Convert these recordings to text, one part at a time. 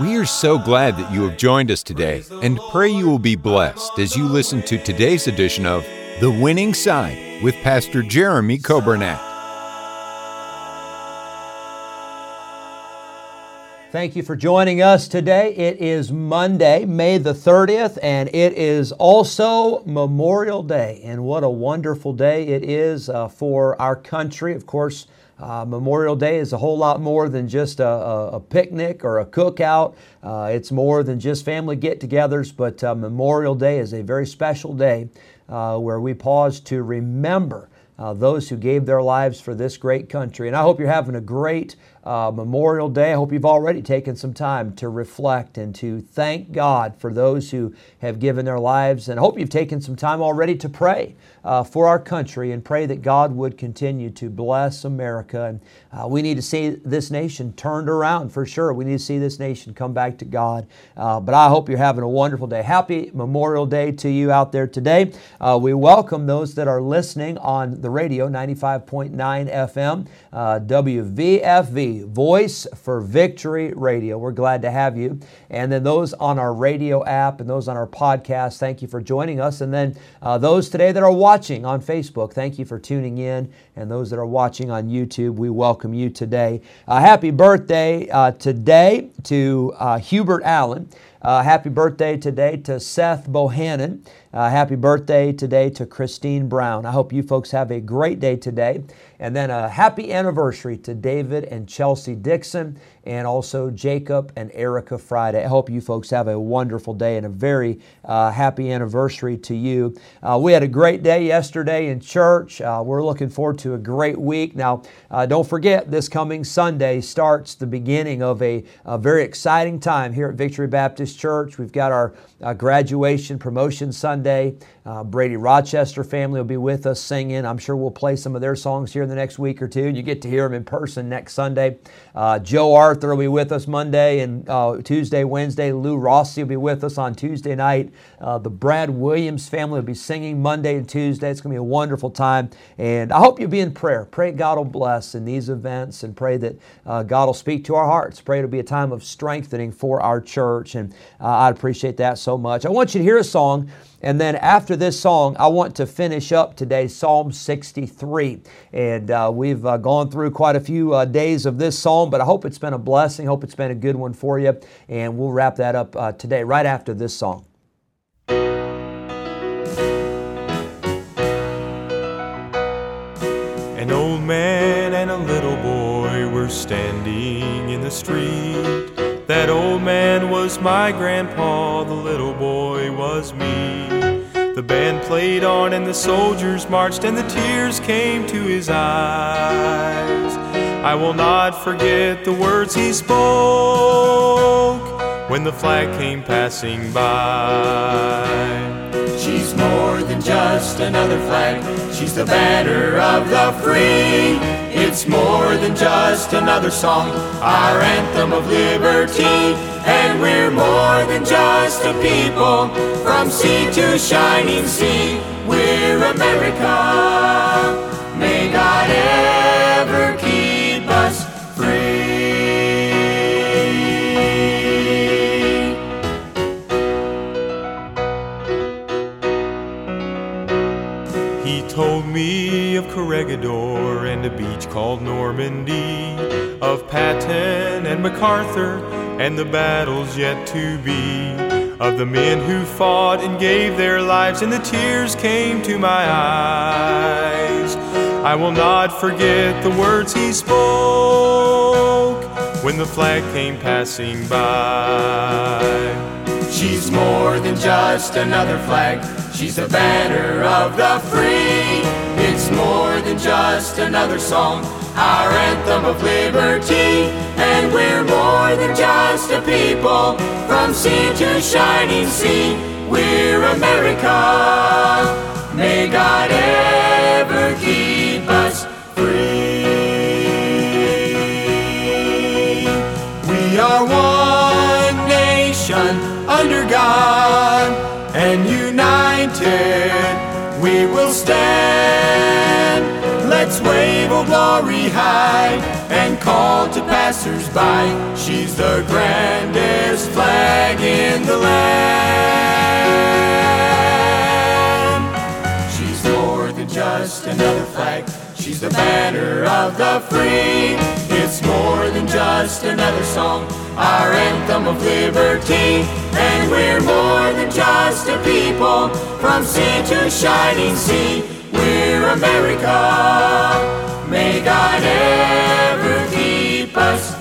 We are so glad that you have joined us today and pray you will be blessed as you listen to today's edition of The Winning Side with Pastor Jeremy Coburnett. Thank you for joining us today. It is Monday, May the 30th, and it is also Memorial Day. And what a wonderful day it is uh, for our country. Of course, uh, Memorial Day is a whole lot more than just a, a, a picnic or a cookout. Uh, it's more than just family get togethers, but uh, Memorial Day is a very special day uh, where we pause to remember uh, those who gave their lives for this great country. And I hope you're having a great uh, Memorial Day. I hope you've already taken some time to reflect and to thank God for those who have given their lives. And I hope you've taken some time already to pray uh, for our country and pray that God would continue to bless America. And uh, we need to see this nation turned around for sure. We need to see this nation come back to God. Uh, but I hope you're having a wonderful day. Happy Memorial Day to you out there today. Uh, we welcome those that are listening on the radio, 95.9 FM, uh, Voice for Victory Radio. We're glad to have you. And then those on our radio app and those on our podcast, thank you for joining us. And then uh, those today that are watching on Facebook, thank you for tuning in. And those that are watching on YouTube, we welcome you today. Uh, happy birthday uh, today to uh, Hubert Allen. Uh, happy birthday today to Seth Bohannon. Uh, happy birthday today to Christine Brown. I hope you folks have a great day today. And then a happy anniversary to David and Chelsea Dixon and also Jacob and Erica Friday. I hope you folks have a wonderful day and a very uh, happy anniversary to you. Uh, we had a great day yesterday in church. Uh, we're looking forward to a great week. Now, uh, don't forget, this coming Sunday starts the beginning of a, a, very exciting time here at Victory Baptist Church. We've got our uh, graduation promotion Sunday. Uh, Brady Rochester family will be with us singing. I'm sure we'll play some of their songs here in the next week or two, you get to hear them in person next Sunday. Uh, Joe Arthur will be with us Monday and uh, Tuesday, Wednesday. Lou Rossi will be with us on Tuesday night. Uh, the Brad Williams family will be singing Monday and Tuesday. It's going to be a wonderful time, and I hope you'll be in prayer. Pray God will bless in these events, and pray that uh, God will speak to our hearts. Pray it'll be a time of strengthening for our church, and uh, I'd appreciate that so much. I want you to hear a song. And then after this song, I want to finish up today Psalm 63. And uh, we've uh, gone through quite a few uh, days of this psalm, but I hope it's been a blessing. Hope it's been a good one for you. And we'll wrap that up uh, today, right after this song. An old man and a little boy were standing in the street. My grandpa, the little boy was me. The band played on and the soldiers marched and the tears came to his eyes. I will not forget the words he spoke when the flag came passing by. She's more than just another flag. She's the banner of the free. It's more than just another song, our anthem of liberty. And we're more than just a people, from sea to shining sea. We're America. May God called Normandy, of Patton and MacArthur and the battles yet to be, of the men who fought and gave their lives, and the tears came to my eyes. I will not forget the words he spoke when the flag came passing by. She's more than just another flag, she's the banner of the free than just another song. Our anthem of liberty, and we're more than just a people. From sea to shining sea, we're America. May God ever keep us free. We are one nation under God, and united we will stand. Let's wave a glory high and call to passers-by. She's the grandest flag in the land. She's more than just another flag. She's the banner of the free. It's more than just another song, our anthem of liberty. And we're more than just a people, from sea to shining sea. We're America. May God ever keep us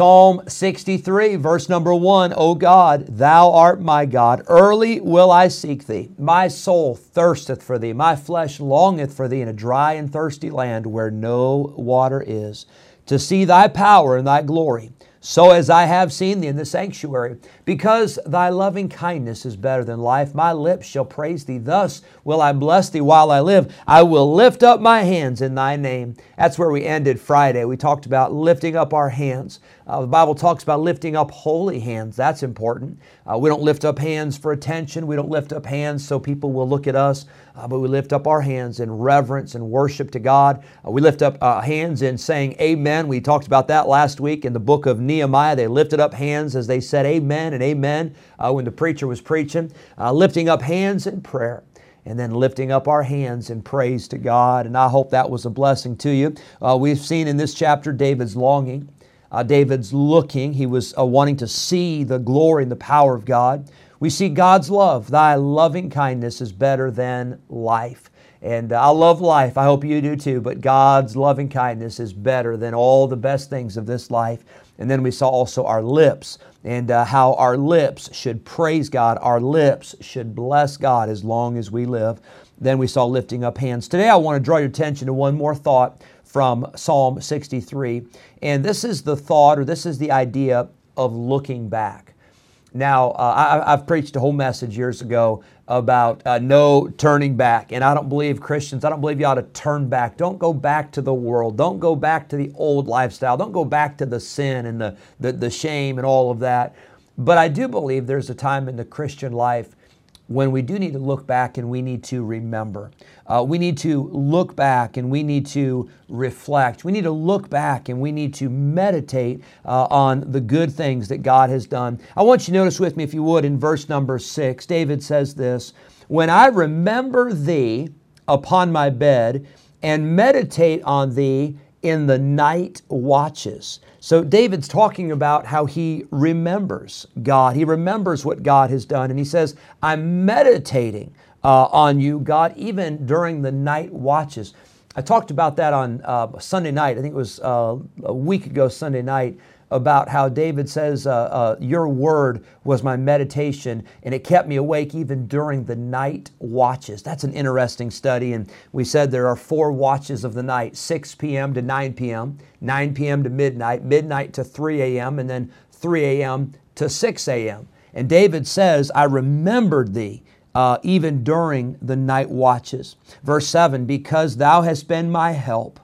Psalm 63, verse number 1 O God, thou art my God. Early will I seek thee. My soul thirsteth for thee. My flesh longeth for thee in a dry and thirsty land where no water is, to see thy power and thy glory so as I have seen thee in the sanctuary. Because thy loving kindness is better than life, my lips shall praise thee. Thus will I bless thee while I live. I will lift up my hands in thy name. That's where we ended Friday. We talked about lifting up our hands. Uh, the Bible talks about lifting up holy hands. That's important. Uh, we don't lift up hands for attention. We don't lift up hands so people will look at us, uh, but we lift up our hands in reverence and worship to God. Uh, we lift up uh, hands in saying amen. We talked about that last week in the book of Nehemiah. They lifted up hands as they said amen amen uh, when the preacher was preaching, lifting up hands in prayer and then lifting up our hands in praise to God. And I hope that was a blessing to you. Uh, we've seen in this chapter David's longing. Uh, David's looking. He was uh, wanting to see the glory and the power of God. We see God's love. Thy loving kindness is better than life. And I love life. I hope you do too. But God's loving kindness is better than all the best things of this life. And then we saw also our lips and uh, how our lips should praise God. Our lips should bless God as long as we live. Then we saw lifting up hands. Today I want to draw your attention to one more thought from Psalm 63. And this is the thought, or this is the idea of looking back. Now, uh, I, have preached a whole message years ago about uh, no turning back. And I don't believe Christians, I don't believe you ought to turn back. Don't go back to the world. Don't go back to the old lifestyle. Don't go back to the sin and the, the, the shame and all of that. But I do believe there's a time in the Christian life when we do need to look back and we need to remember. Uh, we need to look back and we need to reflect. We need to look back and we need to meditate uh, on the good things that God has done. I want you to notice with me, if you would, in verse number six, David says this When I remember thee upon my bed and meditate on thee in the night watches. So David's talking about how he remembers God. He remembers what God has done. And he says, I'm meditating uh, on you, God, even during the night watches. I talked about that on uh, Sunday night. I think it was uh, a week ago, Sunday night, about how David says, uh, uh, Your word was my meditation, and it kept me awake even during the night watches. That's an interesting study. And we said there are four watches of the night 6 p.m. to 9 p.m., 9 p.m. to midnight, midnight to 3 a.m., and then 3 a.m. to 6 a.m. And David says, I remembered thee. Uh, even during the night watches. Verse 7 Because thou hast been my help,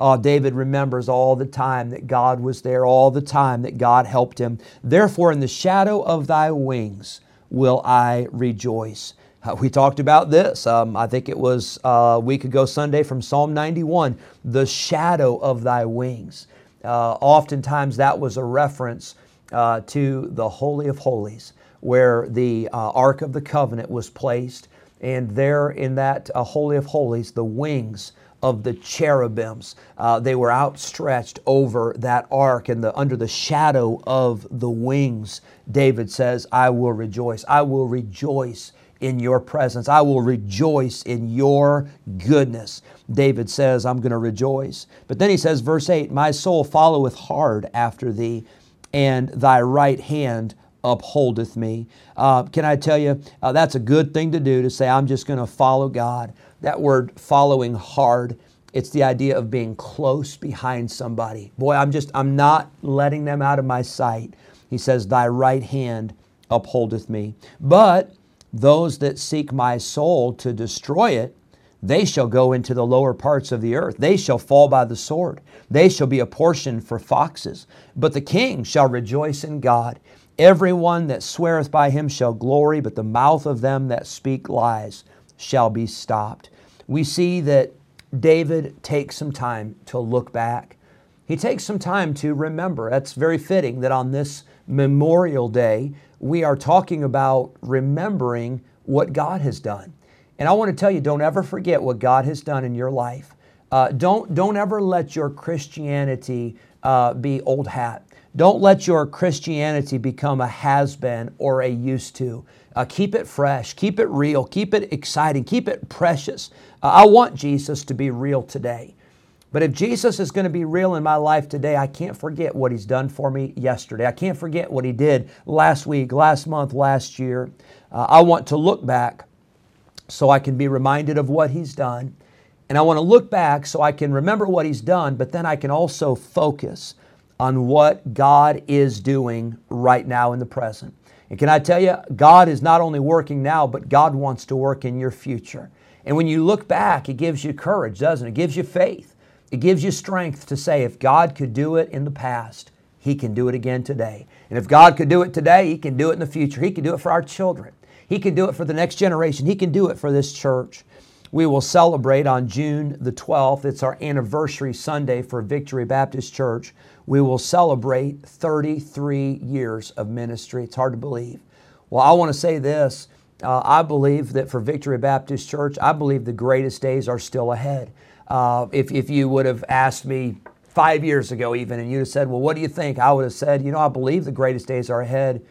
Oh, David remembers all the time that God was there, all the time that God helped him. Therefore, in the shadow of thy wings will I rejoice. Uh, we talked about this. Um, I think it was a week ago Sunday from Psalm 91 the shadow of thy wings. Uh, oftentimes, that was a reference uh, to the Holy of Holies, where the uh, Ark of the Covenant was placed. And there in that Holy of Holies, the wings of the cherubims. Uh, they were outstretched over that ark and the, under the shadow of the wings. David says, I will rejoice. I will rejoice in your presence. I will rejoice in your goodness. David says, I'm going to rejoice. But then he says, verse 8, My soul followeth hard after thee, and thy right hand upholdeth me. Uh, can I tell you, uh, that's a good thing to do to say, I'm just going to follow God. That word following hard, it's the idea of being close behind somebody. Boy, I'm just, I'm not letting them out of my sight. He says, Thy right hand upholdeth me. But Those that seek my soul to destroy it, they shall go into the lower parts of the earth. They shall fall by the sword. They shall be a portion for foxes. But the king shall rejoice in God. Everyone that sweareth by him shall glory, but the mouth of them that speak lies shall be stopped. We see that David takes some time to look back. He takes some time to remember. That's very fitting that on this Memorial Day, we are talking about remembering what God has done. And I want to tell you, don't ever forget what God has done in your life. Uh, don't, don't ever let your Christianity uh, be old hat. Don't let your Christianity become a has been or a used to. Uh, keep it fresh, keep it real, keep it exciting, keep it precious. Uh, I want Jesus to be real today. But if Jesus is going to be real in my life today, I can't forget what He's done for me yesterday. I can't forget what He did last week, last month, last year. Uh, I want to look back so I can be reminded of what He's done. And I want to look back so I can remember what He's done, but then I can also focus on what God is doing right now in the present. And can I tell you, God is not only working now, but God wants to work in your future. And when you look back, it gives you courage, doesn't it? It gives you faith. It gives you strength to say, if God could do it in the past, He can do it again today. And if God could do it today, He can do it in the future. He can do it for our children. He can do it for the next generation. He can do it for this church. We will celebrate on June the 12th. It's our anniversary Sunday for Victory Baptist Church. We will celebrate 33 years of ministry. It's hard to believe. Well, I want to say this. Uh, I believe that for Victory Baptist Church, I believe the greatest days are still ahead. Uh, if, if you would have asked me five years ago, even, and you'd have said, Well, what do you think? I would have said, You know, I believe the greatest days are ahead,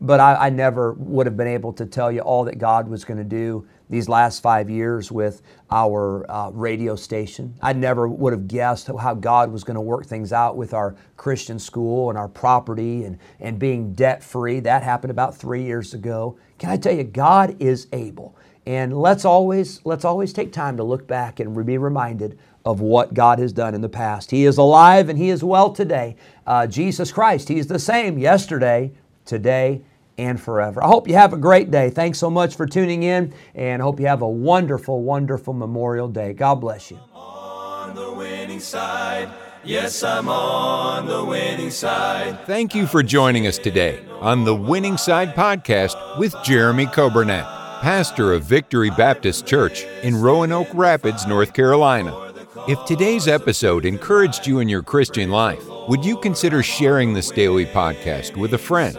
but I, I never would have been able to tell you all that God was going to do these last five years with our uh, radio station. I never would have guessed how God was going to work things out with our Christian school and our property and, and being debt free. That happened about three years ago. Can I tell you, God is able. And let's always let's always take time to look back and be reminded of what God has done in the past. He is alive and He is well today. Uh, Jesus Christ, He's the same yesterday, today, and forever. I hope you have a great day. Thanks so much for tuning in, and I hope you have a wonderful, wonderful Memorial Day. God bless you. On the winning side. Yes, I'm on the winning side. Thank you for joining us today on the Winning Side Podcast with Jeremy Coburnett pastor of Victory Baptist Church in Roanoke Rapids, North Carolina. If today's episode encouraged you in your Christian life, would you consider sharing this daily podcast with a friend,